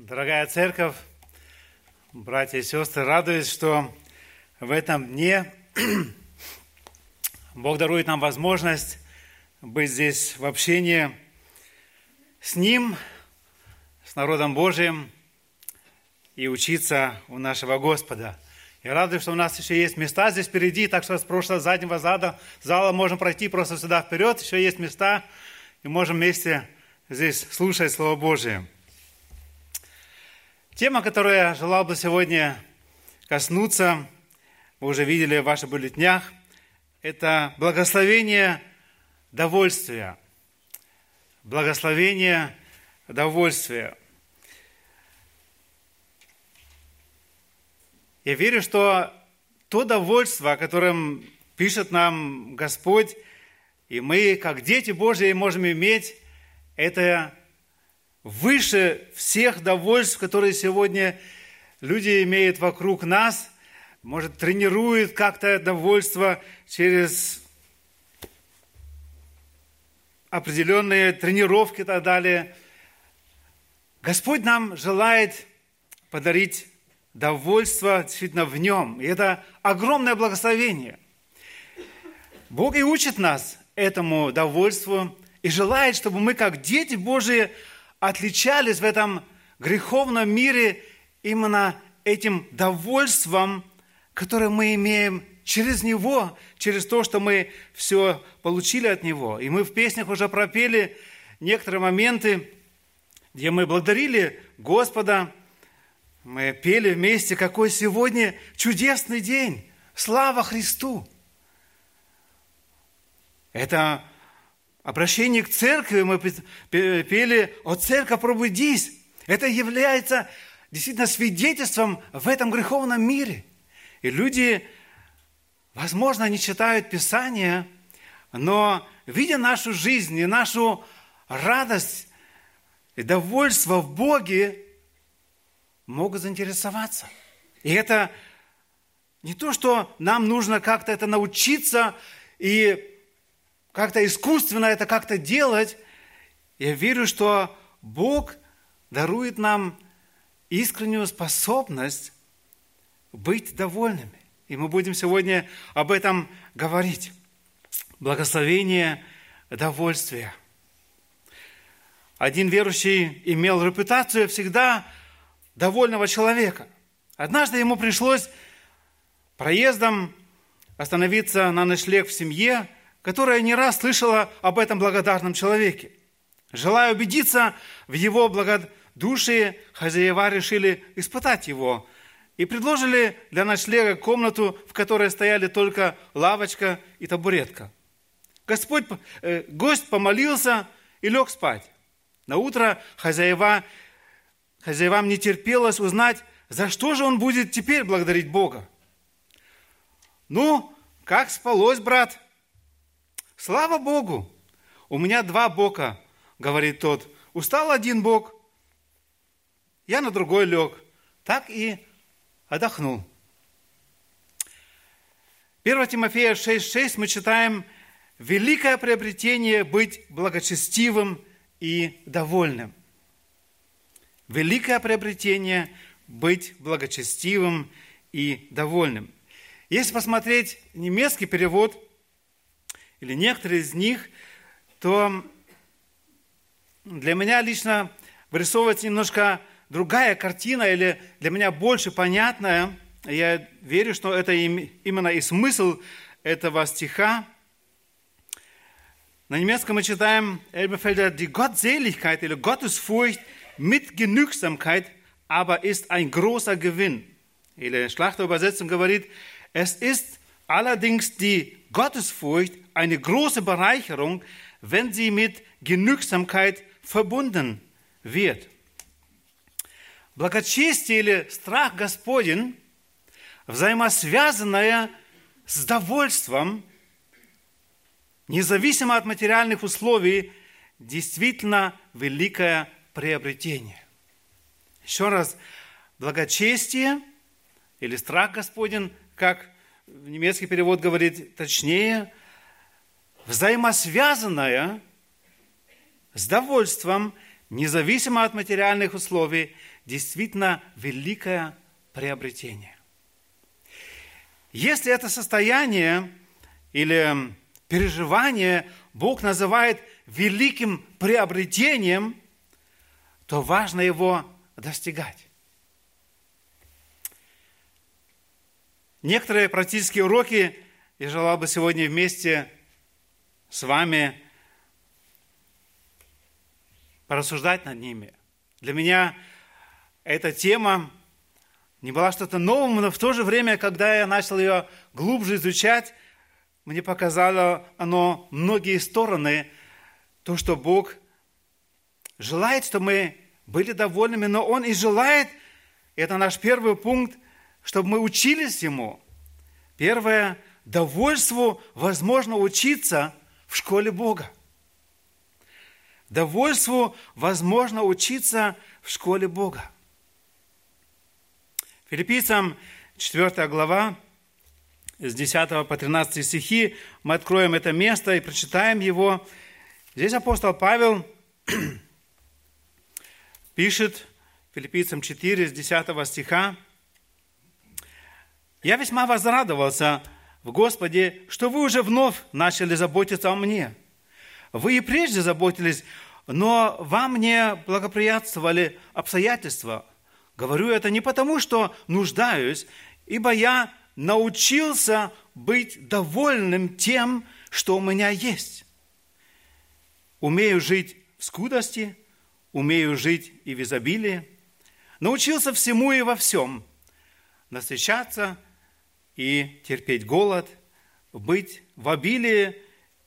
Дорогая церковь, братья и сестры, радуюсь, что в этом дне Бог дарует нам возможность быть здесь в общении с Ним, с народом Божиим и учиться у нашего Господа. Я радуюсь, что у нас еще есть места здесь впереди, так что с прошлого заднего зала, зала можем пройти просто сюда вперед, еще есть места, и можем вместе здесь слушать Слово Божие. Тема, которую я желал бы сегодня коснуться, вы уже видели в ваших бюллетнях, это благословение довольствия. Благословение довольствия. Я верю, что то довольство, о котором пишет нам Господь, и мы, как дети Божьи, можем иметь, это выше всех довольств, которые сегодня люди имеют вокруг нас, может, тренируют как-то довольство через определенные тренировки и так далее. Господь нам желает подарить довольство действительно в нем. И это огромное благословение. Бог и учит нас этому довольству и желает, чтобы мы, как дети Божии, отличались в этом греховном мире именно этим довольством, которое мы имеем через Него, через то, что мы все получили от Него. И мы в песнях уже пропели некоторые моменты, где мы благодарили Господа, мы пели вместе, какой сегодня чудесный день. Слава Христу! Это обращение к церкви, мы пели «О церковь, пробудись!» Это является действительно свидетельством в этом греховном мире. И люди, возможно, не читают Писание, но видя нашу жизнь и нашу радость и довольство в Боге, могут заинтересоваться. И это не то, что нам нужно как-то это научиться и как-то искусственно это как-то делать, я верю, что Бог дарует нам искреннюю способность быть довольными. И мы будем сегодня об этом говорить. Благословение довольствия. Один верующий имел репутацию всегда довольного человека. Однажды ему пришлось проездом остановиться на ночлег в семье, которая не раз слышала об этом благодарном человеке. Желая убедиться в его благодушии, хозяева решили испытать его и предложили для ночлега комнату, в которой стояли только лавочка и табуретка. Господь, э, гость помолился и лег спать. На утро хозяева, хозяевам не терпелось узнать, за что же он будет теперь благодарить Бога. «Ну, как спалось, брат?» Слава Богу! У меня два бока, говорит тот. Устал один бок, я на другой лег. Так и отдохнул. 1 Тимофея 6,6 мы читаем «Великое приобретение быть благочестивым и довольным». Великое приобретение быть благочестивым и довольным. Если посмотреть немецкий перевод – или некоторые из них, то для меня лично вырисовывается немножко другая картина, или для меня больше понятная. Я верю, что это именно и смысл этого стиха. На немецком мы читаем Elberfelder, die Gottseligkeit или Gottesfurcht mit Genügsamkeit, aber ist ein großer Gewinn. Или Schlachterübersetzung говорит, es ist allerdings die Gottesfurcht eine große Bereicherung, wenn sie mit Genügsamkeit verbunden wird. Благочестие или страх Господень, взаимосвязанное с довольством, независимо от материальных условий, действительно великое приобретение. Еще раз, благочестие или страх Господень, как немецкий перевод говорит точнее, взаимосвязанная с довольством независимо от материальных условий, действительно великое приобретение. Если это состояние или переживание Бог называет великим приобретением, то важно его достигать. Некоторые практические уроки я желал бы сегодня вместе с вами порассуждать над ними. Для меня эта тема не была что-то новым, но в то же время, когда я начал ее глубже изучать, мне показало оно многие стороны, то, что Бог желает, чтобы мы были довольными, но Он и желает, это наш первый пункт, чтобы мы учились Ему. Первое, довольству возможно учиться в школе Бога. Довольству возможно учиться в школе Бога. Филиппийцам 4 глава, с 10 по 13 стихи, мы откроем это место и прочитаем его. Здесь апостол Павел пишет Филиппийцам 4, с 10 стиха, «Я весьма возрадовался в Господе, что вы уже вновь начали заботиться о мне» Вы и прежде заботились, но вам не благоприятствовали обстоятельства. Говорю это не потому, что нуждаюсь, ибо я научился быть довольным тем, что у меня есть. Умею жить в скудости, умею жить и в изобилии. Научился всему и во всем. Насыщаться и терпеть голод, быть в обилии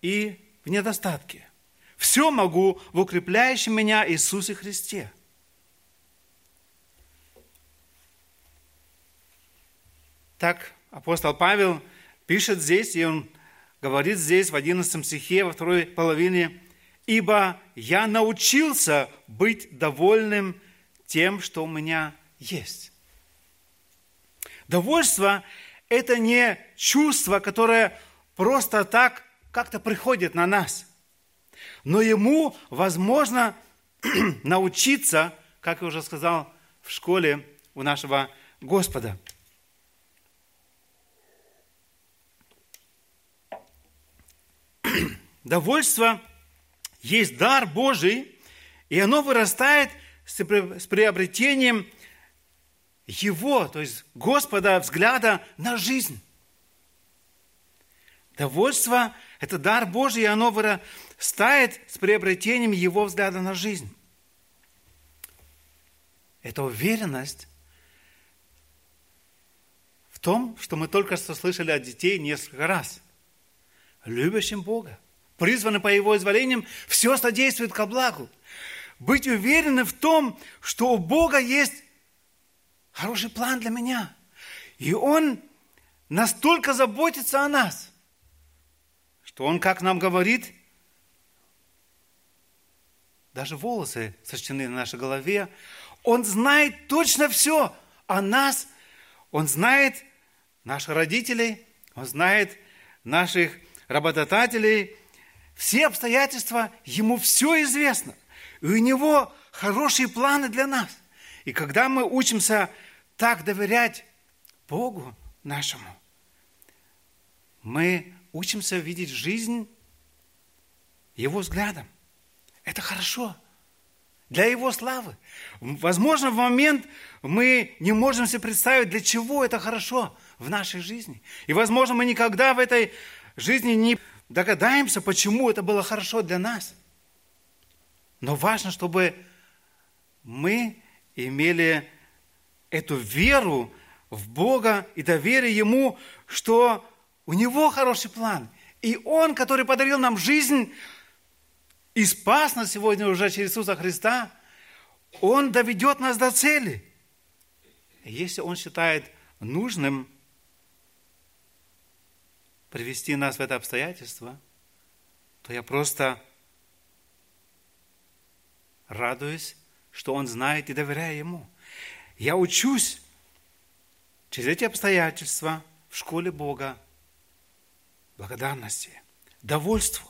и в недостатке. Все могу в укрепляющем меня Иисусе Христе. Так апостол Павел пишет здесь, и он говорит здесь в 11 стихе, во второй половине, «Ибо я научился быть довольным тем, что у меня есть». Довольство – это не чувство, которое просто так как-то приходит на нас. Но ему возможно научиться, как я уже сказал, в школе у нашего Господа. Довольство есть дар Божий, и оно вырастает с приобретением Его, то есть Господа, взгляда на жизнь. Довольство это дар Божий, и оно вырастает с приобретением Его взгляда на жизнь. Это уверенность в том, что мы только что слышали от детей несколько раз. Любящим Бога, призваны по Его изволениям, все содействует ко благу. Быть уверенным в том, что у Бога есть хороший план для меня. И Он настолько заботится о нас – что Он, как нам говорит, даже волосы сочтены на нашей голове, Он знает точно все о нас, Он знает наших родителей, Он знает наших работодателей, все обстоятельства, Ему все известно. И у Него хорошие планы для нас. И когда мы учимся так доверять Богу нашему, мы учимся видеть жизнь Его взглядом. Это хорошо. Для Его славы. Возможно, в момент мы не можем себе представить, для чего это хорошо в нашей жизни. И, возможно, мы никогда в этой жизни не догадаемся, почему это было хорошо для нас. Но важно, чтобы мы имели эту веру в Бога и доверие Ему, что у Него хороший план. И Он, который подарил нам жизнь и спас нас сегодня уже через Иисуса Христа, Он доведет нас до цели. Если Он считает нужным привести нас в это обстоятельство, то я просто радуюсь, что Он знает и доверяю Ему. Я учусь через эти обстоятельства в школе Бога благодарности, довольству.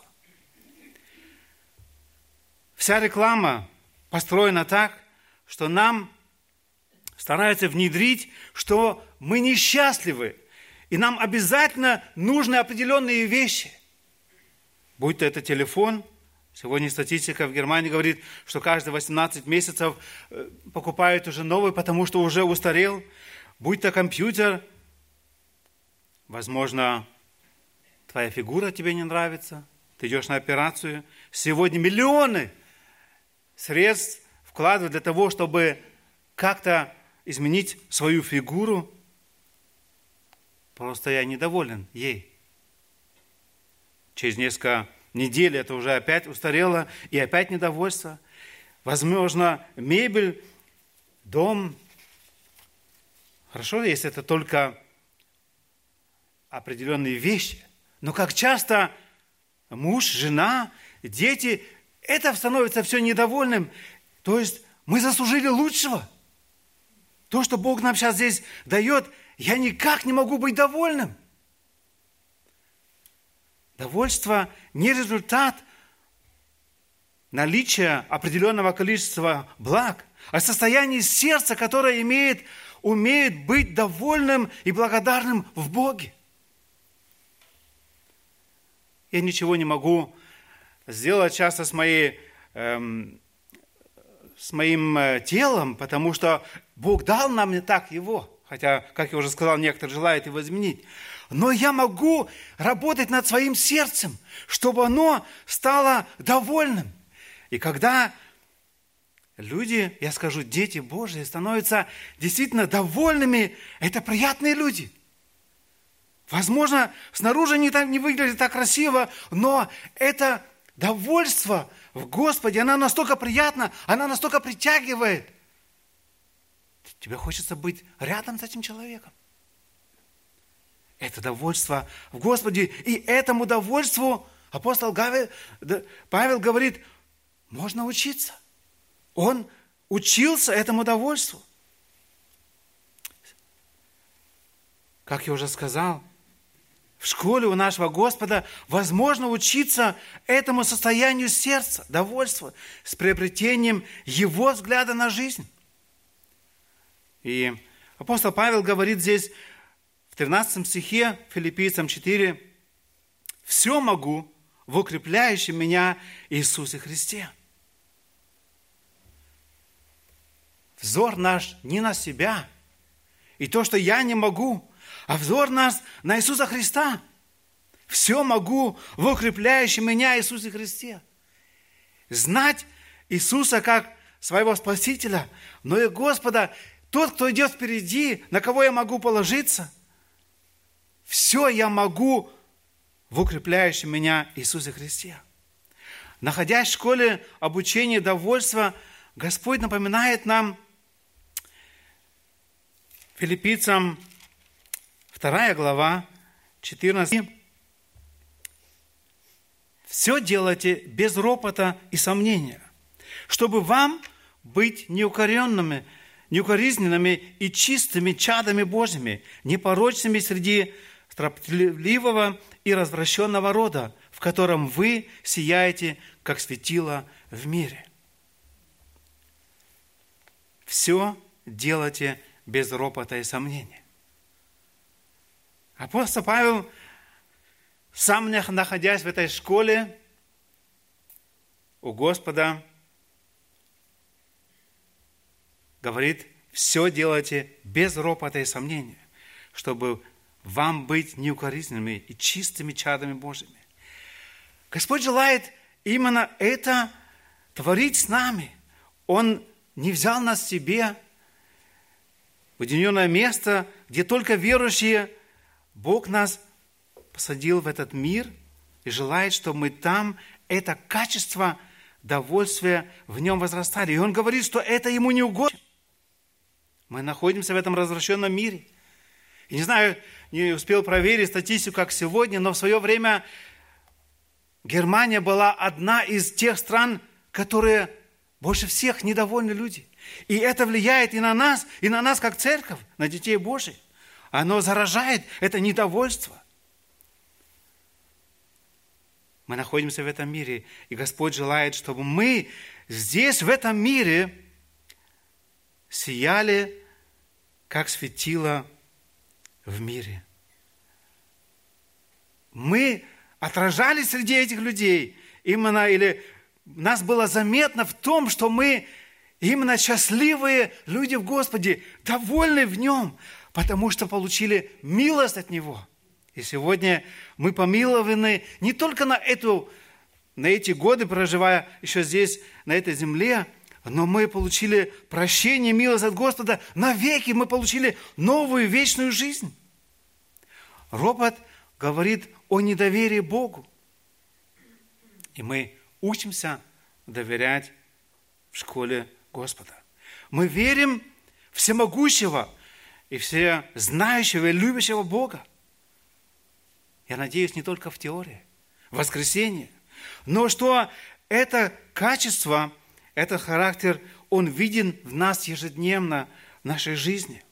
Вся реклама построена так, что нам стараются внедрить, что мы несчастливы, и нам обязательно нужны определенные вещи. Будь то это телефон, сегодня статистика в Германии говорит, что каждые 18 месяцев э, покупают уже новый, потому что уже устарел. Будь то компьютер, возможно, твоя фигура тебе не нравится, ты идешь на операцию. Сегодня миллионы средств вкладывают для того, чтобы как-то изменить свою фигуру. Просто я недоволен ей. Через несколько недель это уже опять устарело, и опять недовольство. Возможно, мебель, дом. Хорошо, если это только определенные вещи. Но как часто муж, жена, дети, это становится все недовольным. То есть мы заслужили лучшего. То, что Бог нам сейчас здесь дает, я никак не могу быть довольным. Довольство не результат наличия определенного количества благ, а состояние сердца, которое имеет, умеет быть довольным и благодарным в Боге я ничего не могу сделать часто с, моей, эм, с моим э, телом, потому что Бог дал нам не так его. Хотя, как я уже сказал, некоторые желают его изменить. Но я могу работать над своим сердцем, чтобы оно стало довольным. И когда люди, я скажу, дети Божьи становятся действительно довольными, это приятные люди – Возможно, снаружи не, так, не выглядит так красиво, но это довольство в Господе, она настолько приятна, она настолько притягивает. Тебе хочется быть рядом с этим человеком. Это довольство в Господе. И этому довольству апостол Павел говорит, можно учиться. Он учился этому довольству. Как я уже сказал, в школе у нашего Господа возможно учиться этому состоянию сердца, довольства, с приобретением Его взгляда на жизнь. И апостол Павел говорит здесь в 13 стихе Филиппийцам 4, «Все могу в укрепляющем меня Иисусе Христе». Взор наш не на себя, и то, что я не могу – а взор нас на Иисуса Христа. Все могу в укрепляющем меня Иисусе Христе. Знать Иисуса как своего Спасителя, но и Господа, тот, кто идет впереди, на кого я могу положиться. Все я могу в укрепляющем меня Иисусе Христе. Находясь в школе обучения довольства, Господь напоминает нам, филиппийцам Вторая глава, 14. «Все делайте без ропота и сомнения, чтобы вам быть неукоренными, неукоризненными и чистыми чадами Божьими, непорочными среди строптливого и развращенного рода, в котором вы сияете, как светило в мире. Все делайте без ропота и сомнения. Апостол Павел, сам находясь в этой школе у Господа, говорит, все делайте без ропота и сомнения, чтобы вам быть неукоризненными и чистыми чадами Божьими. Господь желает именно это творить с нами. Он не взял нас себе в уединенное место, где только верующие – Бог нас посадил в этот мир и желает, чтобы мы там это качество довольствия в нем возрастали. И он говорит, что это ему не угодно. Мы находимся в этом развращенном мире. И не знаю, не успел проверить статистику, как сегодня, но в свое время Германия была одна из тех стран, которые больше всех недовольны люди. И это влияет и на нас, и на нас как церковь, на детей Божьих. Оно заражает это недовольство. Мы находимся в этом мире, и Господь желает, чтобы мы здесь, в этом мире, сияли, как светило в мире. Мы отражались среди этих людей именно, или нас было заметно в том, что мы именно счастливые люди в Господе, довольны в Нем, потому что получили милость от Него. И сегодня мы помилованы не только на, эту, на эти годы, проживая еще здесь, на этой земле, но мы получили прощение, милость от Господа. Навеки мы получили новую вечную жизнь. Робот говорит о недоверии Богу. И мы учимся доверять в школе Господа. Мы верим всемогущего и все знающего и любящего Бога. Я надеюсь, не только в теории, в воскресенье, но что это качество, этот характер, он виден в нас ежедневно, в нашей жизни.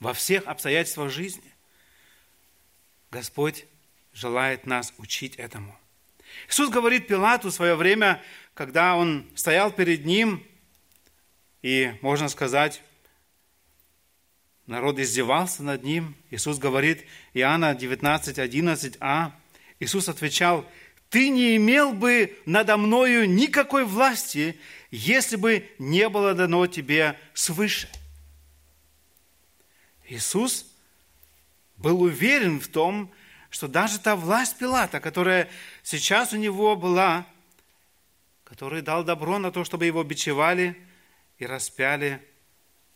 Во всех обстоятельствах жизни. Господь желает нас учить этому. Иисус говорит Пилату в свое время, когда он стоял перед ним, и, можно сказать, народ издевался над ним. Иисус говорит, Иоанна 19, 11а, Иисус отвечал, «Ты не имел бы надо мною никакой власти, если бы не было дано тебе свыше». Иисус был уверен в том, что даже та власть Пилата, которая сейчас у него была, который дал добро на то, чтобы его бичевали и распяли,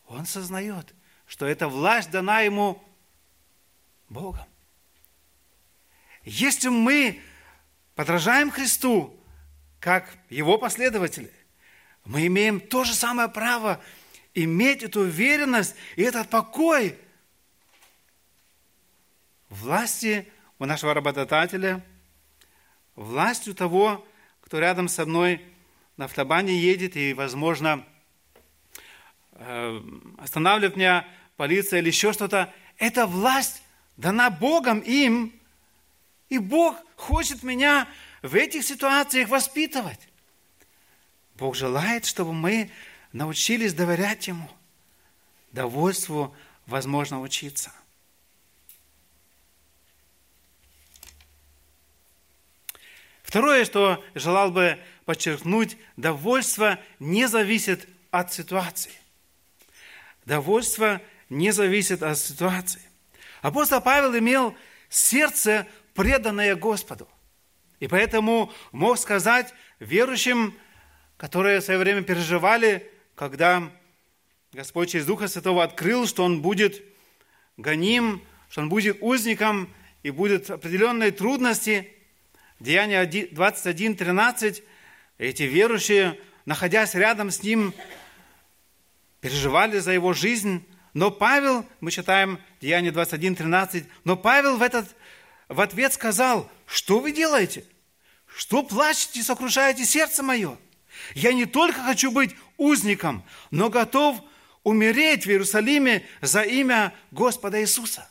он сознает, что эта власть дана ему Богом. Если мы подражаем Христу, как Его последователи, мы имеем то же самое право иметь эту уверенность и этот покой власти у нашего работодателя, властью того, кто рядом со мной на автобане едет и, возможно, э, останавливает меня полиция или еще что-то. Эта власть дана Богом им, и Бог хочет меня в этих ситуациях воспитывать. Бог желает, чтобы мы научились доверять Ему, довольству возможно учиться. Второе, что желал бы подчеркнуть, довольство не зависит от ситуации. Довольство не зависит от ситуации. Апостол Павел имел сердце, преданное Господу. И поэтому мог сказать верующим, которые в свое время переживали, когда Господь через Духа Святого открыл, что Он будет гоним, что Он будет узником и будут определенные трудности – Деяние 21, 13, эти верующие, находясь рядом с ним, переживали за его жизнь. Но Павел, мы читаем Деяние 21, 13, но Павел в, этот, в ответ сказал, что вы делаете? Что плачете, сокрушаете сердце мое? Я не только хочу быть узником, но готов умереть в Иерусалиме за имя Господа Иисуса.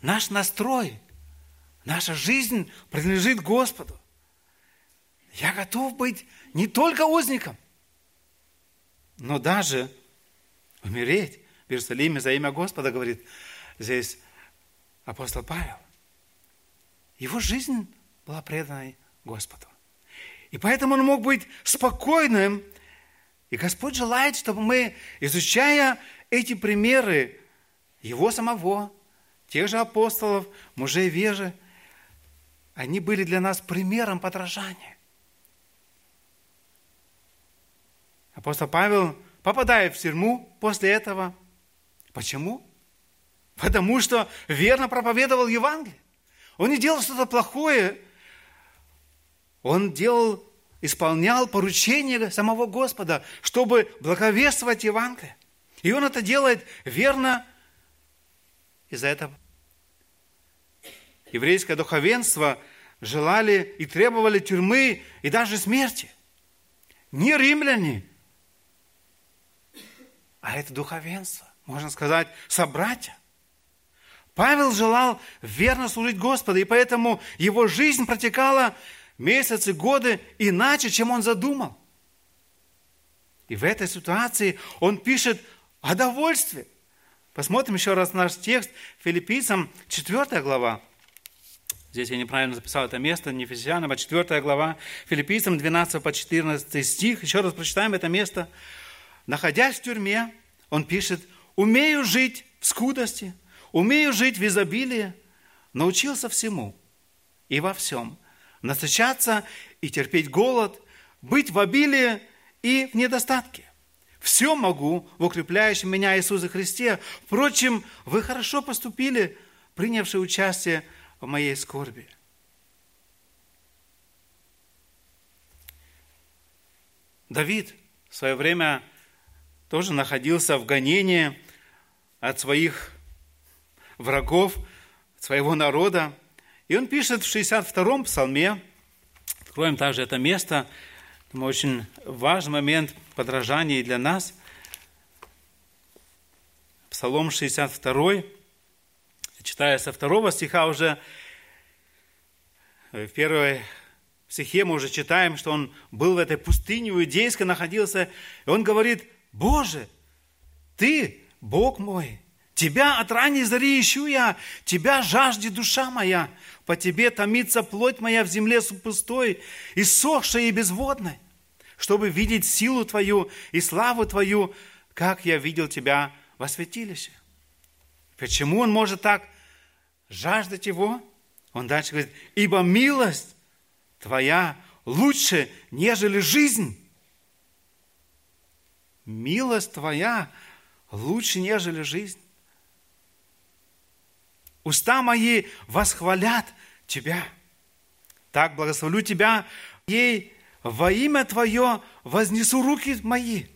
Наш настрой, наша жизнь принадлежит Господу. Я готов быть не только узником, но даже умереть в Иерусалиме за имя Господа, говорит здесь апостол Павел. Его жизнь была преданной Господу. И поэтому он мог быть спокойным. И Господь желает, чтобы мы, изучая эти примеры Его самого, тех же апостолов, мужей веры, они были для нас примером подражания. Апостол Павел попадает в тюрьму после этого. Почему? Потому что верно проповедовал Евангелие. Он не делал что-то плохое. Он делал, исполнял поручение самого Господа, чтобы благовествовать Евангелие. И он это делает верно, и за это еврейское духовенство желали и требовали тюрьмы и даже смерти. Не римляне, а это духовенство, можно сказать, собратья. Павел желал верно служить Господу, и поэтому его жизнь протекала месяцы, годы иначе, чем он задумал. И в этой ситуации он пишет о довольстве. Посмотрим еще раз наш текст Филиппийцам, 4 глава. Здесь я неправильно записал это место, не Ефесянам, а 4 глава, Филиппийцам 12 по 14 стих. Еще раз прочитаем это место. Находясь в тюрьме, он пишет, «Умею жить в скудости, умею жить в изобилии, научился всему и во всем, насыщаться и терпеть голод, быть в обилии и в недостатке. Все могу в укрепляющем меня Иисусе Христе. Впрочем, вы хорошо поступили, принявшие участие в моей скорби. Давид в свое время тоже находился в гонении от своих врагов, своего народа. И он пишет в 62-м псалме, откроем также это место, очень важный момент подражания для нас. Псалом 62, читая со второго стиха уже, в первой стихе мы уже читаем, что он был в этой пустыне иудейской, находился, и он говорит, Боже, Ты, Бог мой, Тебя от ранней зари ищу я, Тебя жаждет душа моя, по Тебе томится плоть моя в земле пустой, иссохшей и безводной чтобы видеть силу Твою и славу Твою, как я видел Тебя во святилище. Почему он может так жаждать Его? Он дальше говорит, ибо милость Твоя лучше, нежели жизнь. Милость Твоя лучше, нежели жизнь. Уста мои восхвалят Тебя. Так благословлю Тебя ей во имя Твое вознесу руки мои.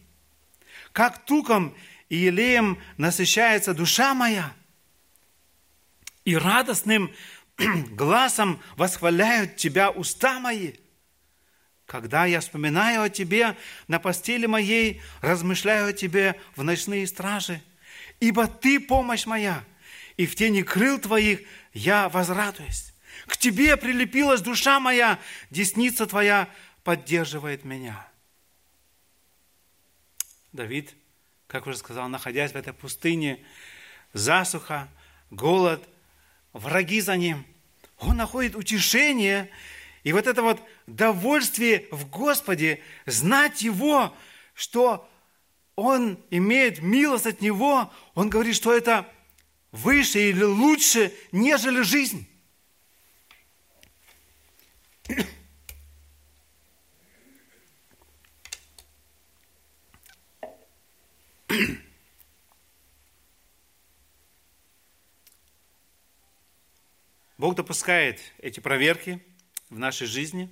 Как туком и елеем насыщается душа моя, и радостным глазом восхваляют Тебя уста мои. Когда я вспоминаю о Тебе на постели моей, размышляю о Тебе в ночные стражи, ибо Ты помощь моя, и в тени крыл Твоих я возрадуюсь. К Тебе прилепилась душа моя, десница Твоя поддерживает меня. Давид, как уже сказал, находясь в этой пустыне, засуха, голод, враги за ним, он находит утешение и вот это вот довольствие в Господе, знать Его, что Он имеет милость от Него, Он говорит, что это выше или лучше, нежели жизнь. Бог допускает эти проверки в нашей жизни.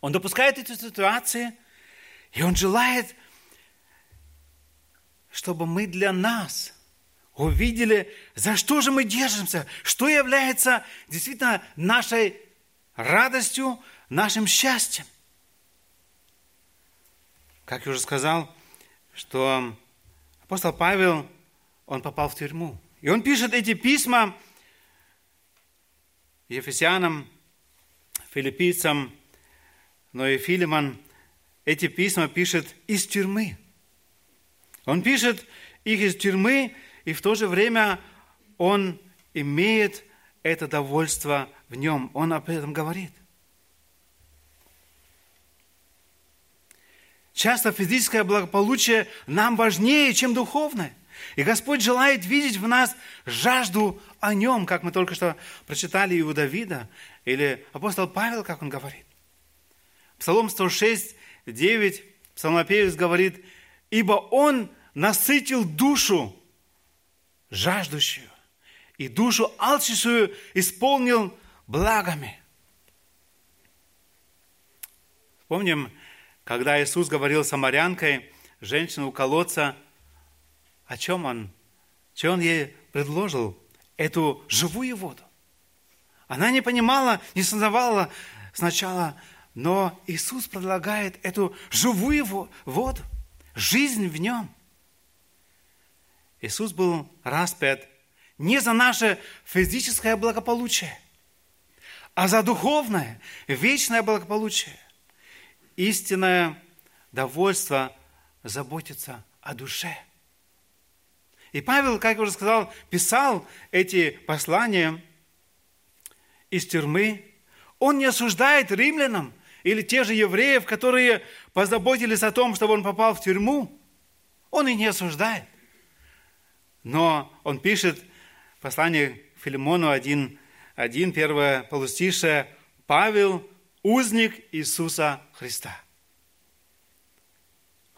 Он допускает эти ситуации, и Он желает, чтобы мы для нас увидели, за что же мы держимся, что является действительно нашей радостью, нашим счастьем. Как я уже сказал, что апостол Павел, он попал в тюрьму. И он пишет эти письма Ефесянам, филиппийцам, но и Филимон эти письма пишет из тюрьмы. Он пишет их из тюрьмы, и в то же время он имеет это довольство в нем. Он об этом говорит – Часто физическое благополучие нам важнее, чем духовное. И Господь желает видеть в нас жажду о Нем, как мы только что прочитали и у Давида, или апостол Павел, как он говорит. Псалом 106, 9, псалмопевец говорит, «Ибо Он насытил душу жаждущую, и душу алчущую исполнил благами». Помним, когда Иисус говорил самарянкой, женщине у колодца, о чем он? Что он ей предложил? Эту живую воду. Она не понимала, не сознавала сначала, но Иисус предлагает эту живую воду, жизнь в нем. Иисус был распят не за наше физическое благополучие, а за духовное, вечное благополучие. Истинное довольство заботится о душе. И Павел, как я уже сказал, писал эти послания из тюрьмы. Он не осуждает римлянам или те же евреев, которые позаботились о том, чтобы он попал в тюрьму. Он и не осуждает. Но он пишет послание Филимону 1, 1 первое полустишее, Павел, узник Иисуса Христа.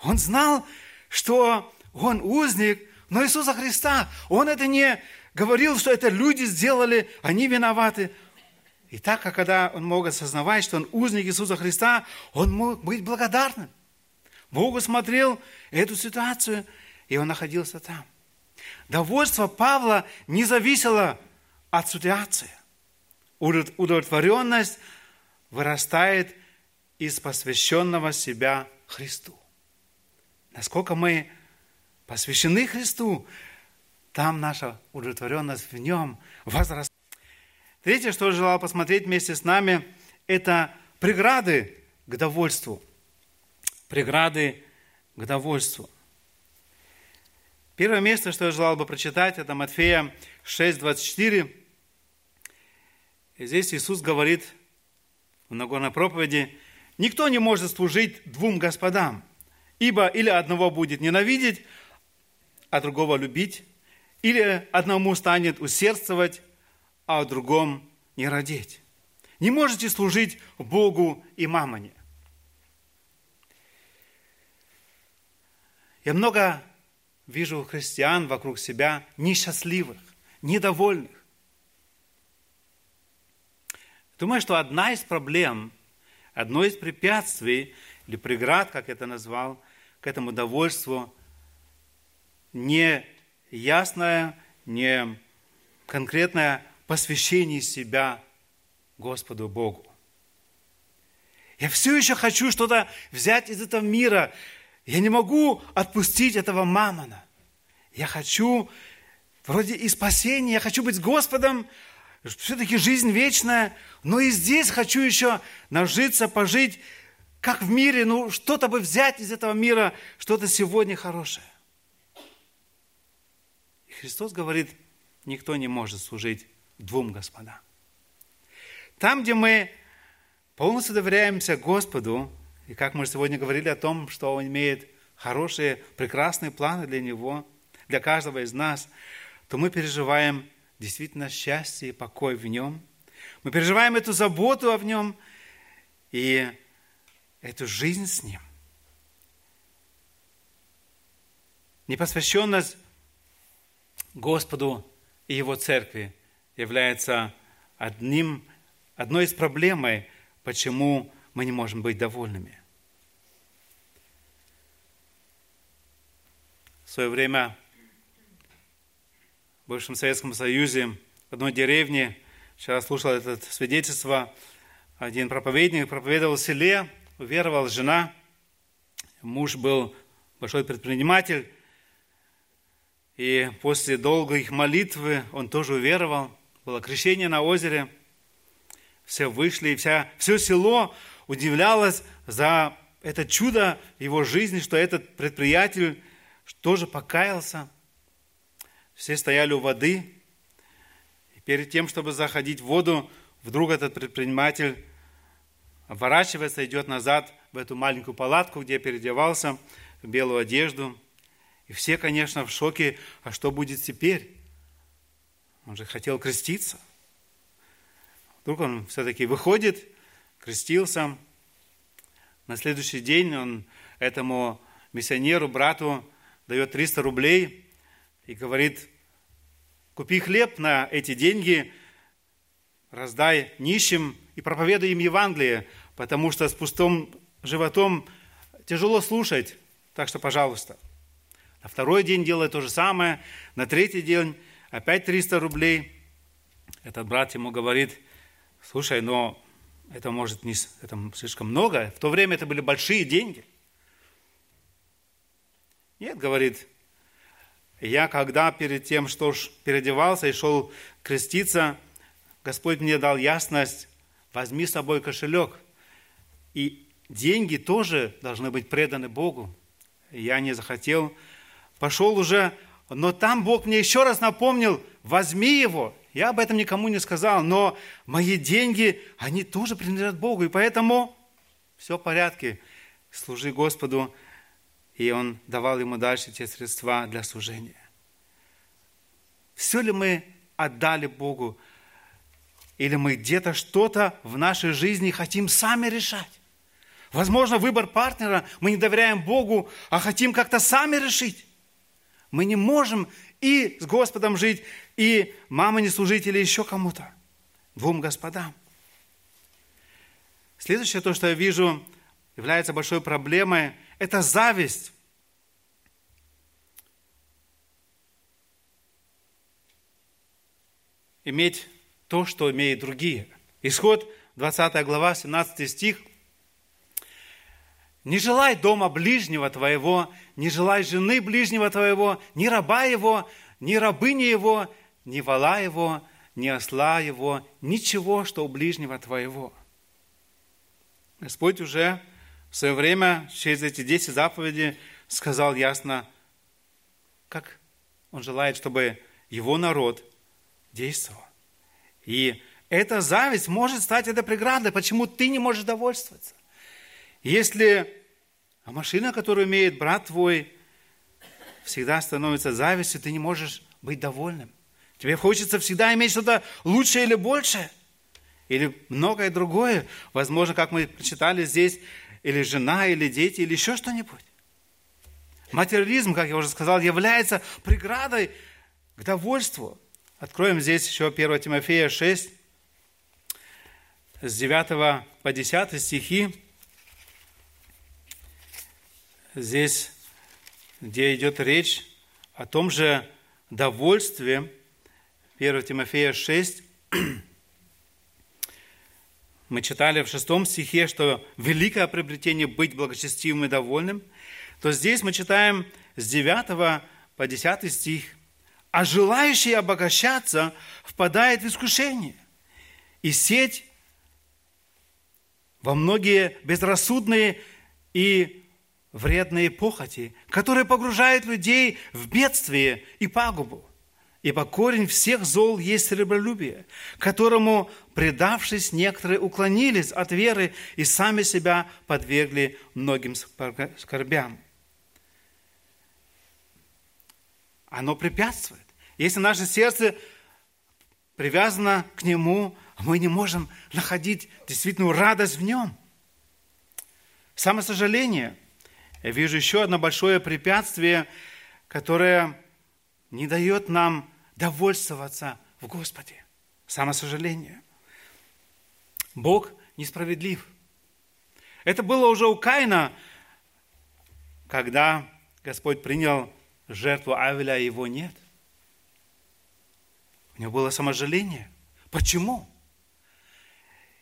Он знал, что он узник, но Иисуса Христа. Он это не говорил, что это люди сделали, они виноваты. И так когда он мог осознавать, что он узник Иисуса Христа, он мог быть благодарным. Бог смотрел эту ситуацию, и он находился там. Довольство Павла не зависело от ситуации. Удовлетворенность вырастает из посвященного себя Христу. Насколько мы посвящены Христу, там наша удовлетворенность в Нем возрастает. Третье, что я желал посмотреть вместе с нами, это преграды к довольству. Преграды к довольству. Первое место, что я желал бы прочитать, это Матфея 6, 24. И здесь Иисус говорит в Нагорной проповеди, «Никто не может служить двум господам, ибо или одного будет ненавидеть, а другого любить, или одному станет усердствовать, а о другом не родить. Не можете служить Богу и мамоне. Я много вижу христиан вокруг себя несчастливых, недовольных. Думаю, что одна из проблем, одно из препятствий или преград, как это назвал, к этому довольству, не ясное, не конкретное посвящение себя Господу Богу. Я все еще хочу что-то взять из этого мира, я не могу отпустить этого мамона. Я хочу вроде и спасения, я хочу быть с Господом, все-таки жизнь вечная, но и здесь хочу еще нажиться, пожить, как в мире, ну что-то бы взять из этого мира, что-то сегодня хорошее. И Христос говорит, никто не может служить двум господам. Там, где мы полностью доверяемся Господу, и как мы сегодня говорили о том, что Он имеет хорошие, прекрасные планы для Него, для каждого из нас, то мы переживаем действительно счастье и покой в Нем. Мы переживаем эту заботу в Нем и эту жизнь с Ним. Непосвященность Господу и Его Церкви является одним, одной из проблем, почему мы не можем быть довольными. В свое время в бывшем Советском Союзе в одной деревне, вчера слушал это свидетельство, один проповедник проповедовал в селе, уверовал жена, муж был большой предприниматель, и после долгой молитвы он тоже уверовал. Было крещение на озере. Все вышли, и вся, все село удивлялось за это чудо его жизни, что этот предприятель тоже покаялся. Все стояли у воды. И перед тем, чтобы заходить в воду, вдруг этот предприниматель оборачивается, идет назад в эту маленькую палатку, где переодевался в белую одежду. И все, конечно, в шоке, а что будет теперь? Он же хотел креститься. Вдруг он все-таки выходит, крестился. На следующий день он этому миссионеру, брату дает 300 рублей и говорит, купи хлеб на эти деньги, раздай нищим и проповедуй им Евангелие, потому что с пустым животом тяжело слушать, так что, пожалуйста. На второй день делает то же самое, на третий день опять 300 рублей. Этот брат ему говорит, слушай, но это может не, это слишком много. В то время это были большие деньги. Нет, говорит, Я когда перед тем, что ж переодевался и шел креститься, Господь мне дал ясность, возьми с собой кошелек. И деньги тоже должны быть преданы Богу. Я не захотел, пошел уже, но там Бог мне еще раз напомнил, возьми его. Я об этом никому не сказал, но мои деньги, они тоже принадлежат Богу, и поэтому все в порядке. Служи Господу, и Он давал ему дальше те средства для служения. Все ли мы отдали Богу, или мы где-то что-то в нашей жизни хотим сами решать? Возможно, выбор партнера мы не доверяем Богу, а хотим как-то сами решить. Мы не можем и с Господом жить, и мама не служить или еще кому-то. Двум господам. Следующее, то, что я вижу, является большой проблемой, это зависть. Иметь то, что имеют другие. Исход 20 глава, 17 стих. Не желай дома ближнего твоего, не желай жены ближнего твоего, ни раба его, ни рабыни его, ни вала его, ни осла его, ничего, что у ближнего твоего. Господь уже в свое время через эти 10 заповедей сказал ясно, как Он желает, чтобы Его народ действовал. И эта зависть может стать этой преградой, почему ты не можешь довольствоваться. Если а машина, которую имеет брат твой, всегда становится завистью, ты не можешь быть довольным. Тебе хочется всегда иметь что-то лучшее или большее, или многое другое. Возможно, как мы прочитали здесь, или жена, или дети, или еще что-нибудь. Материализм, как я уже сказал, является преградой к довольству. Откроем здесь еще 1 Тимофея 6, с 9 по 10 стихи здесь, где идет речь о том же довольстве, 1 Тимофея 6, мы читали в шестом стихе, что великое приобретение быть благочестивым и довольным, то здесь мы читаем с 9 по 10 стих, а желающий обогащаться впадает в искушение и сеть во многие безрассудные и вредные похоти, которые погружают людей в бедствие и пагубу. Ибо корень всех зол есть сребролюбие, которому, предавшись, некоторые уклонились от веры и сами себя подвергли многим скорбям. Оно препятствует. Если наше сердце привязано к Нему, мы не можем находить действительно радость в Нем. Самое сожаление – я вижу еще одно большое препятствие, которое не дает нам довольствоваться в Господе. Самое сожаление. Бог несправедлив. Это было уже у Каина, когда Господь принял жертву Авеля, а его нет. У него было саможаление. Почему?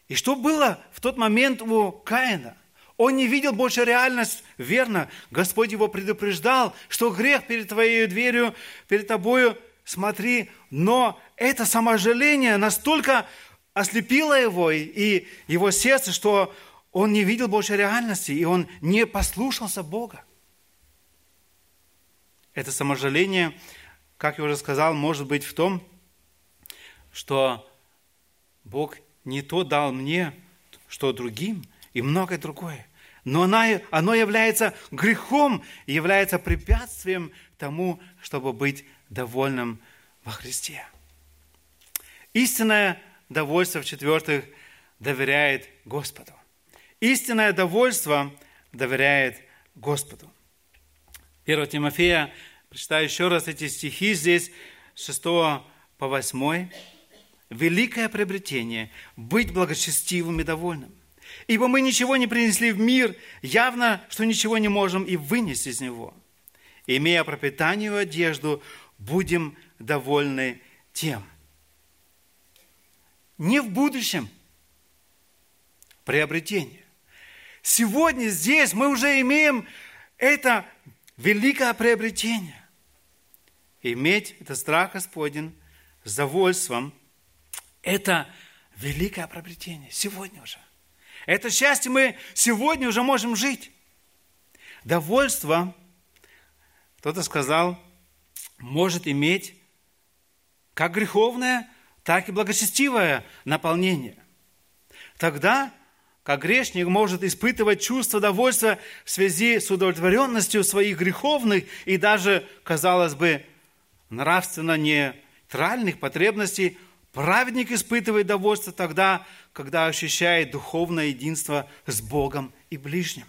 И что было в тот момент у Каина – он не видел больше реальность, верно. Господь его предупреждал, что грех перед твоей дверью, перед тобою, смотри. Но это саможаление настолько ослепило его и его сердце, что он не видел больше реальности, и он не послушался Бога. Это саможаление, как я уже сказал, может быть в том, что Бог не то дал мне, что другим, и многое другое но она, оно является грехом является препятствием тому, чтобы быть довольным во Христе. Истинное довольство, в-четвертых, доверяет Господу. Истинное довольство доверяет Господу. 1 Тимофея, прочитаю еще раз эти стихи здесь, с 6 по 8. «Великое приобретение – быть благочестивым и довольным, Ибо мы ничего не принесли в мир, явно, что ничего не можем и вынести из него. Имея пропитание и одежду, будем довольны тем. Не в будущем приобретение. Сегодня здесь мы уже имеем это великое приобретение. иметь этот страх Господень с довольством – это великое приобретение сегодня уже. Это счастье мы сегодня уже можем жить. Довольство, кто-то сказал, может иметь как греховное, так и благочестивое наполнение. Тогда, как грешник может испытывать чувство довольства в связи с удовлетворенностью своих греховных и даже, казалось бы, нравственно нейтральных потребностей, праведник испытывает довольство тогда, когда ощущает духовное единство с Богом и ближним.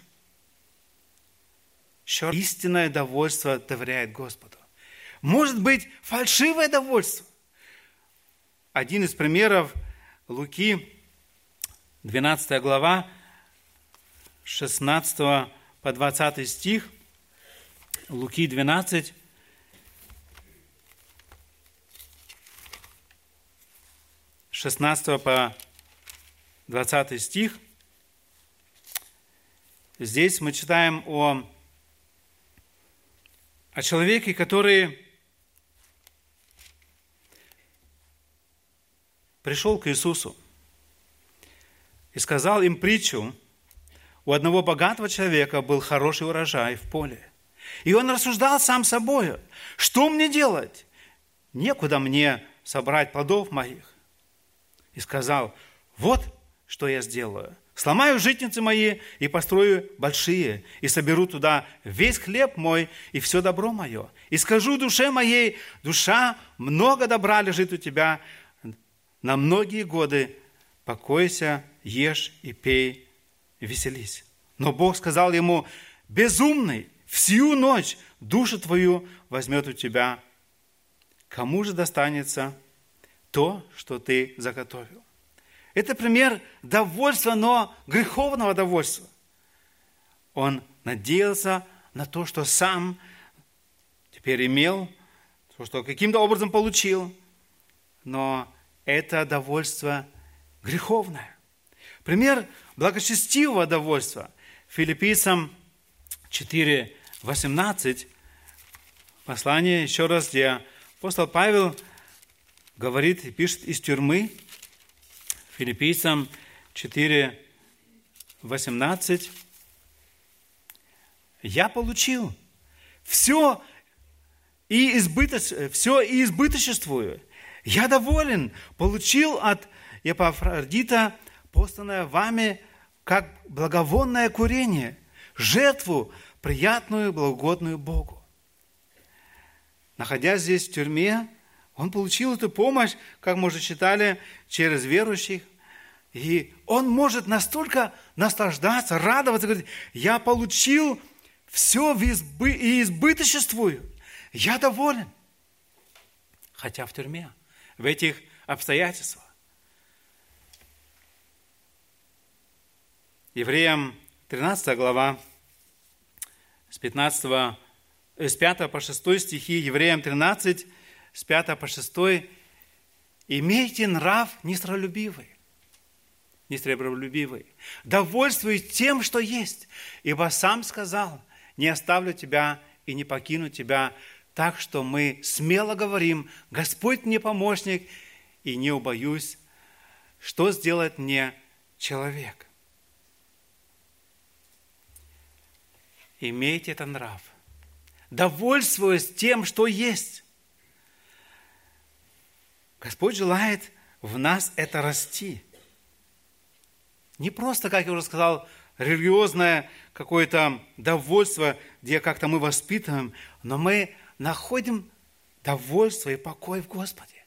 Еще истинное довольство доверяет Господу. Может быть фальшивое довольство. Один из примеров Луки, 12 глава, 16 по 20 стих, Луки 12, 16 по 20 стих. Здесь мы читаем о, о человеке, который пришел к Иисусу и сказал им притчу, у одного богатого человека был хороший урожай в поле. И он рассуждал сам собой, что мне делать? Некуда мне собрать плодов моих и сказал, вот что я сделаю. Сломаю житницы мои и построю большие, и соберу туда весь хлеб мой и все добро мое. И скажу душе моей, душа, много добра лежит у тебя, на многие годы покойся, ешь и пей, веселись. Но Бог сказал ему, безумный, всю ночь душу твою возьмет у тебя. Кому же достанется то, что ты заготовил. Это пример довольства, но греховного довольства. Он надеялся на то, что сам теперь имел, то, что каким-то образом получил, но это довольство греховное. Пример благочестивого довольства. Филиппийцам 4, 18, послание еще раз, где апостол Павел – говорит и пишет из тюрьмы, филиппийцам 4, 18. «Я получил все и, избыточ... все и избыточествую. Я доволен, получил от Епафродита, посланное вами, как благовонное курение, жертву, приятную, благогодную Богу». Находясь здесь в тюрьме, он получил эту помощь, как мы уже читали, через верующих. И он может настолько наслаждаться, радоваться, говорить, я получил все и избыточествую. Я доволен. Хотя в тюрьме, в этих обстоятельствах. Евреям 13 глава, с, 15, э, с 5 по 6 стихи, Евреям 13, с 5 по 6, имейте нрав нестролюбивый, нестребролюбивый, довольствуйтесь тем, что есть, ибо сам сказал, не оставлю тебя и не покину тебя, так что мы смело говорим, Господь мне помощник, и не убоюсь, что сделает мне человек. Имейте этот нрав, довольствуясь тем, что есть. Господь желает в нас это расти. Не просто, как я уже сказал, религиозное какое-то довольство, где как-то мы воспитываем, но мы находим довольство и покой в Господе,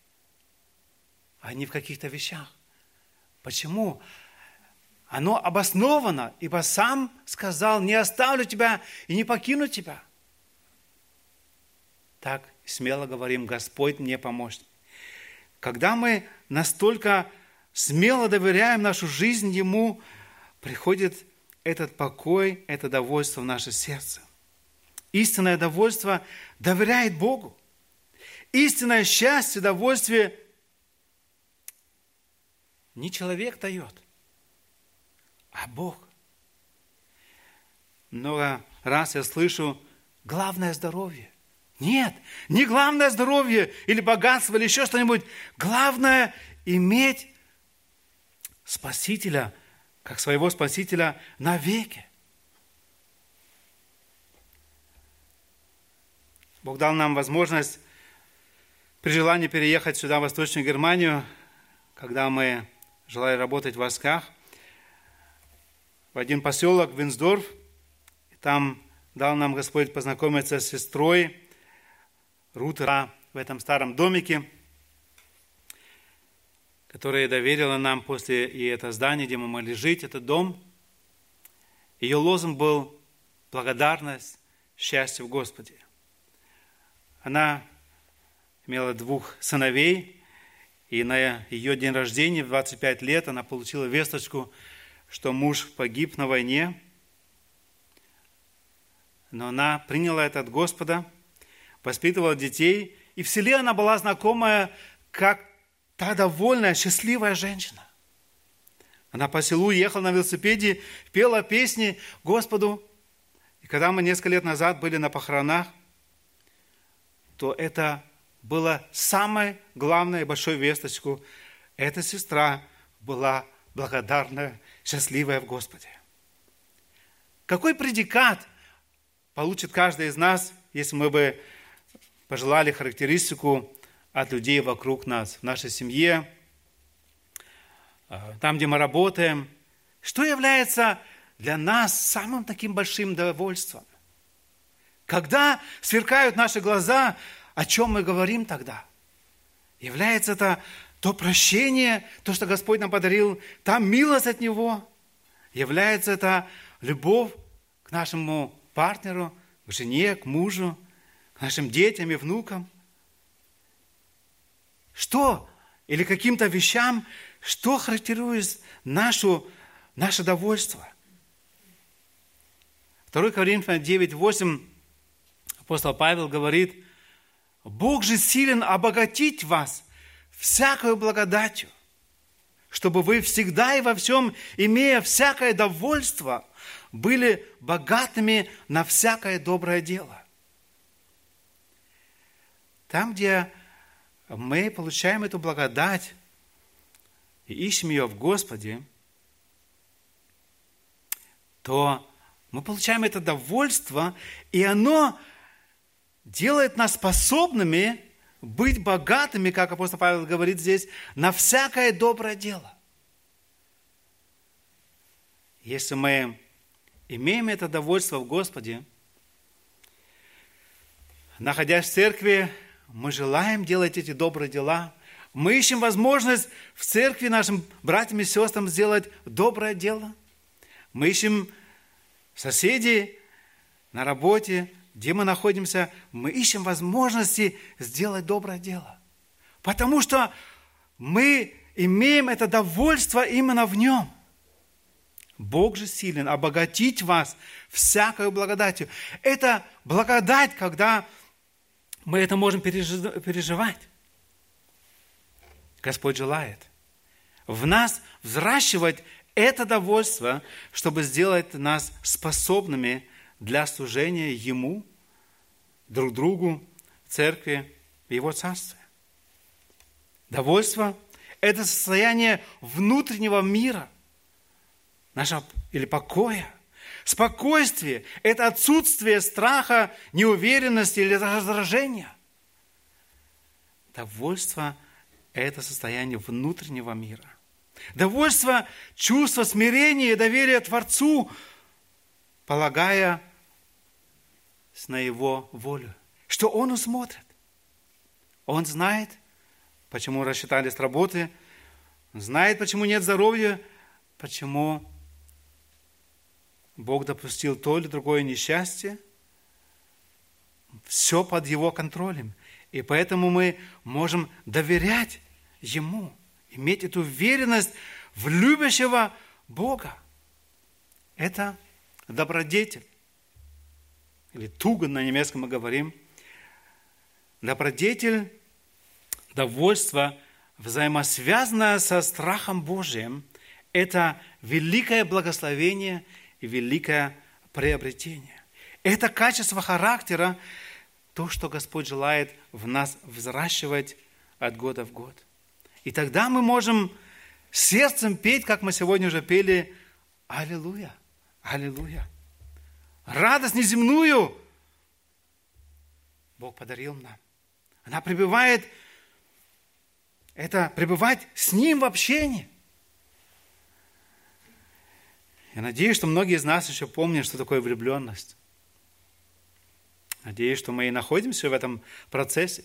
а не в каких-то вещах. Почему? Оно обосновано, ибо сам сказал, не оставлю тебя и не покину тебя. Так смело говорим, Господь мне помощник. Когда мы настолько смело доверяем нашу жизнь Ему, приходит этот покой, это довольство в наше сердце. Истинное довольство доверяет Богу. Истинное счастье, довольствие не человек дает, а Бог. Много раз я слышу, главное здоровье. Нет, не главное здоровье или богатство или еще что-нибудь. Главное иметь Спасителя, как своего Спасителя навеки. Бог дал нам возможность при желании переехать сюда, в Восточную Германию, когда мы желали работать в восках, в один поселок Винсдорф. И там дал нам Господь познакомиться с сестрой Рутера в этом старом домике, которая доверила нам после и это здание, где мы могли жить, этот дом. Ее лозунг был благодарность, счастье в Господе. Она имела двух сыновей, и на ее день рождения в 25 лет она получила весточку, что муж погиб на войне. Но она приняла это от Господа, воспитывала детей, и в селе она была знакомая как та довольная, счастливая женщина. Она по селу ехала на велосипеде, пела песни Господу. И когда мы несколько лет назад были на похоронах, то это было самой главной большой весточку. Эта сестра была благодарная, счастливая в Господе. Какой предикат получит каждый из нас, если мы бы пожелали характеристику от людей вокруг нас, в нашей семье, а, там, где мы работаем, что является для нас самым таким большим довольством? Когда сверкают наши глаза, о чем мы говорим тогда? Является это то прощение, то, что Господь нам подарил, та милость от Него. Является это любовь к нашему партнеру, к жене, к мужу, нашим детям и внукам. Что? Или каким-то вещам, что характеризует нашу, наше довольство? 2 Коринфянам 9, 8 апостол Павел говорит, Бог же силен обогатить вас всякою благодатью, чтобы вы всегда и во всем, имея всякое довольство, были богатыми на всякое доброе дело. Там, где мы получаем эту благодать и ищем ее в Господе, то мы получаем это довольство, и оно делает нас способными быть богатыми, как апостол Павел говорит здесь, на всякое доброе дело. Если мы имеем это довольство в Господе, находясь в церкви, мы желаем делать эти добрые дела. Мы ищем возможность в церкви нашим братьям и сестрам сделать доброе дело. Мы ищем соседей на работе, где мы находимся, мы ищем возможности сделать доброе дело. Потому что мы имеем это довольство именно в нем. Бог же силен обогатить вас всякой благодатью. Это благодать, когда мы это можем переживать. Господь желает в нас взращивать это довольство, чтобы сделать нас способными для служения Ему, друг другу, церкви, в Его Царстве. Довольство – это состояние внутреннего мира, нашего или покоя. Спокойствие – это отсутствие страха, неуверенности или раздражения. Довольство – это состояние внутреннего мира. Довольство – чувство смирения и доверия Творцу, полагая на Его волю, что Он усмотрит. Он знает, почему рассчитались работы, знает, почему нет здоровья, почему Бог допустил то или другое несчастье. Все под Его контролем. И поэтому мы можем доверять Ему, иметь эту уверенность в любящего Бога. Это добродетель или туго на немецком мы говорим, добродетель, довольство, взаимосвязанное со страхом Божьим, это великое благословение великое приобретение. Это качество характера, то, что Господь желает в нас взращивать от года в год. И тогда мы можем сердцем петь, как мы сегодня уже пели, Аллилуйя, Аллилуйя. Радость неземную Бог подарил нам. Она пребывает, это пребывать с Ним в общении. Я надеюсь, что многие из нас еще помнят, что такое влюбленность. Надеюсь, что мы и находимся в этом процессе.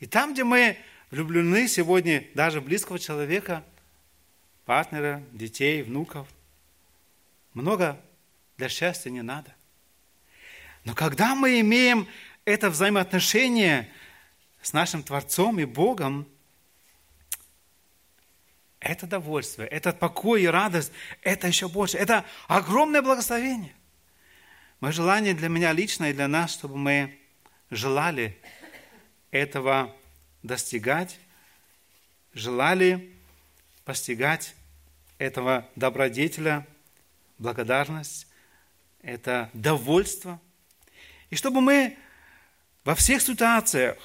И там, где мы влюблены сегодня, даже близкого человека, партнера, детей, внуков, много для счастья не надо. Но когда мы имеем это взаимоотношение с нашим Творцом и Богом, это довольство, этот покой и радость, это еще больше. Это огромное благословение. Мое желание для меня лично и для нас, чтобы мы желали этого достигать, желали постигать этого добродетеля, благодарность, это довольство. И чтобы мы во всех ситуациях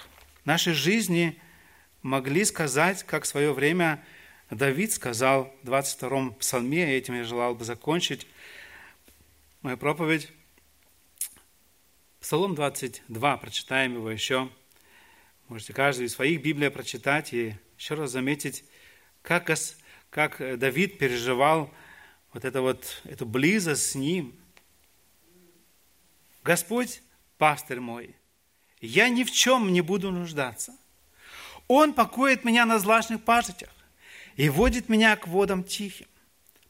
нашей жизни могли сказать, как в свое время Давид сказал в 22-м псалме, и этим я желал бы закончить мою проповедь, Псалом 22, прочитаем его еще. Можете каждый из своих Библий прочитать и еще раз заметить, как, как Давид переживал вот, это вот эту близость с ним. Господь, пастырь мой, я ни в чем не буду нуждаться. Он покоит меня на злачных пажитях и водит меня к водам тихим,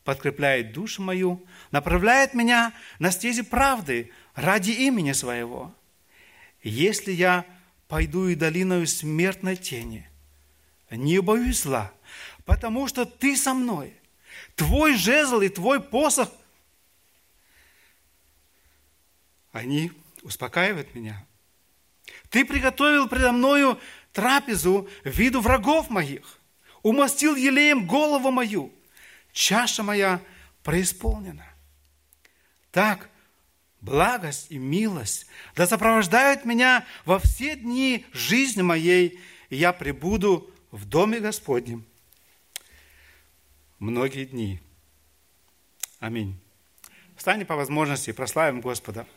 подкрепляет душу мою, направляет меня на стези правды ради имени своего. Если я пойду и долиною смертной тени, не боюсь зла, потому что ты со мной. Твой жезл и твой посох, они успокаивают меня. Ты приготовил предо мною трапезу в виду врагов моих, умастил елеем голову мою, чаша моя преисполнена. Так благость и милость да сопровождают меня во все дни жизни моей, и я пребуду в доме Господнем многие дни. Аминь. Встань по возможности и прославим Господа.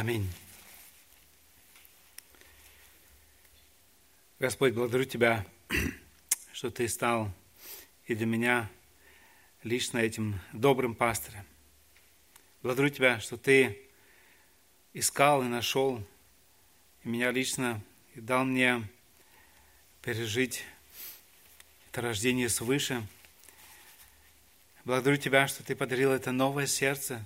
Аминь. Господь, благодарю Тебя, что Ты стал и для меня лично этим добрым пастырем. Благодарю Тебя, что Ты искал и нашел меня лично и дал мне пережить это рождение свыше. Благодарю Тебя, что Ты подарил это новое сердце,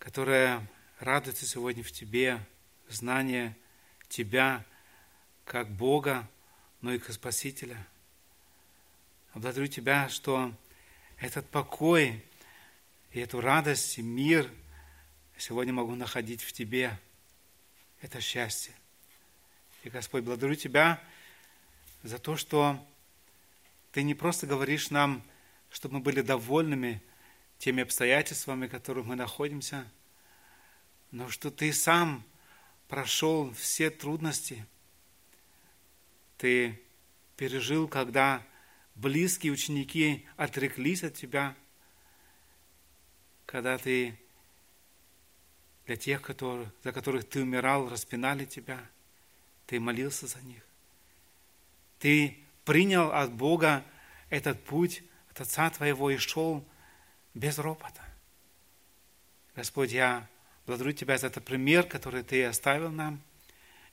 которое радуется сегодня в тебе, знание Тебя как Бога, но и как Спасителя. Благодарю Тебя, что этот покой и эту радость и мир сегодня могу находить в Тебе. Это счастье. И, Господь, благодарю Тебя за то, что Ты не просто говоришь нам, чтобы мы были довольными теми обстоятельствами, в которых мы находимся – но что ты сам прошел все трудности. Ты пережил, когда близкие ученики отреклись от тебя, когда ты для тех, которые, за которых ты умирал, распинали тебя, ты молился за них. Ты принял от Бога этот путь, от Отца Твоего и шел без ропота. Господь, я Благодарю Тебя за этот пример, который Ты оставил нам.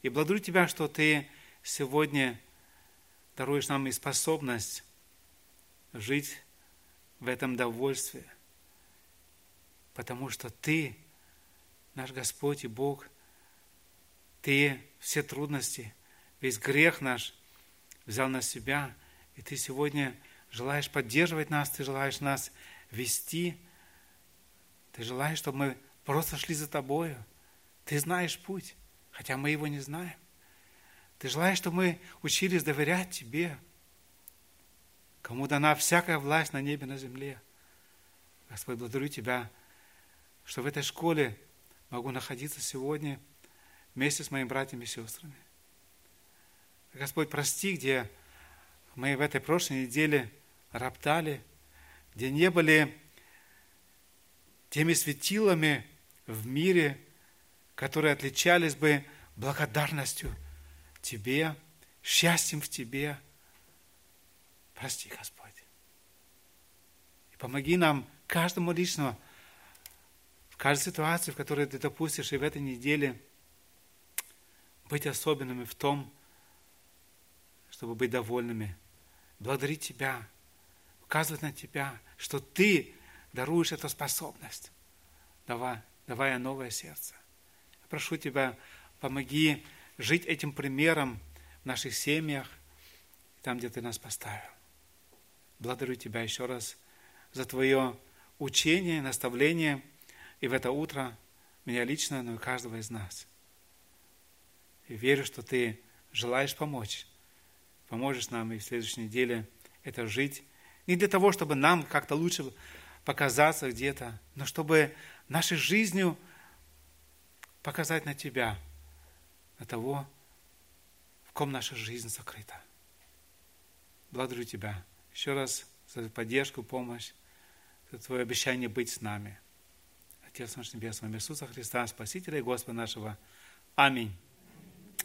И благодарю Тебя, что Ты сегодня даруешь нам и способность жить в этом довольстве, потому что Ты, наш Господь и Бог, Ты все трудности, весь грех наш взял на себя, и Ты сегодня желаешь поддерживать нас, Ты желаешь нас вести, Ты желаешь, чтобы мы просто шли за Тобою. Ты знаешь путь, хотя мы его не знаем. Ты желаешь, чтобы мы учились доверять Тебе, кому дана всякая власть на небе, на земле. Господь, благодарю Тебя, что в этой школе могу находиться сегодня вместе с моими братьями и сестрами. Господь, прости, где мы в этой прошлой неделе роптали, где не были теми светилами в мире, которые отличались бы благодарностью Тебе, счастьем в Тебе. Прости, Господь. И помоги нам, каждому лично, в каждой ситуации, в которой Ты допустишь, и в этой неделе, быть особенными в том, чтобы быть довольными, благодарить Тебя, указывать на Тебя, что Ты даруешь эту способность, давая, давая новое сердце. Прошу Тебя, помоги жить этим примером в наших семьях, там, где Ты нас поставил. Благодарю Тебя еще раз за Твое учение, наставление, и в это утро меня лично, но и каждого из нас. И верю, что Ты желаешь помочь, поможешь нам и в следующей неделе это жить. Не для того, чтобы нам как-то лучше показаться где-то, но чтобы нашей жизнью показать на Тебя, на того, в ком наша жизнь закрыта. Благодарю Тебя еще раз за поддержку, помощь, за Твое обещание быть с нами. Отец наш Небесный, Иисуса Христа, Спасителя и Господа нашего. Аминь.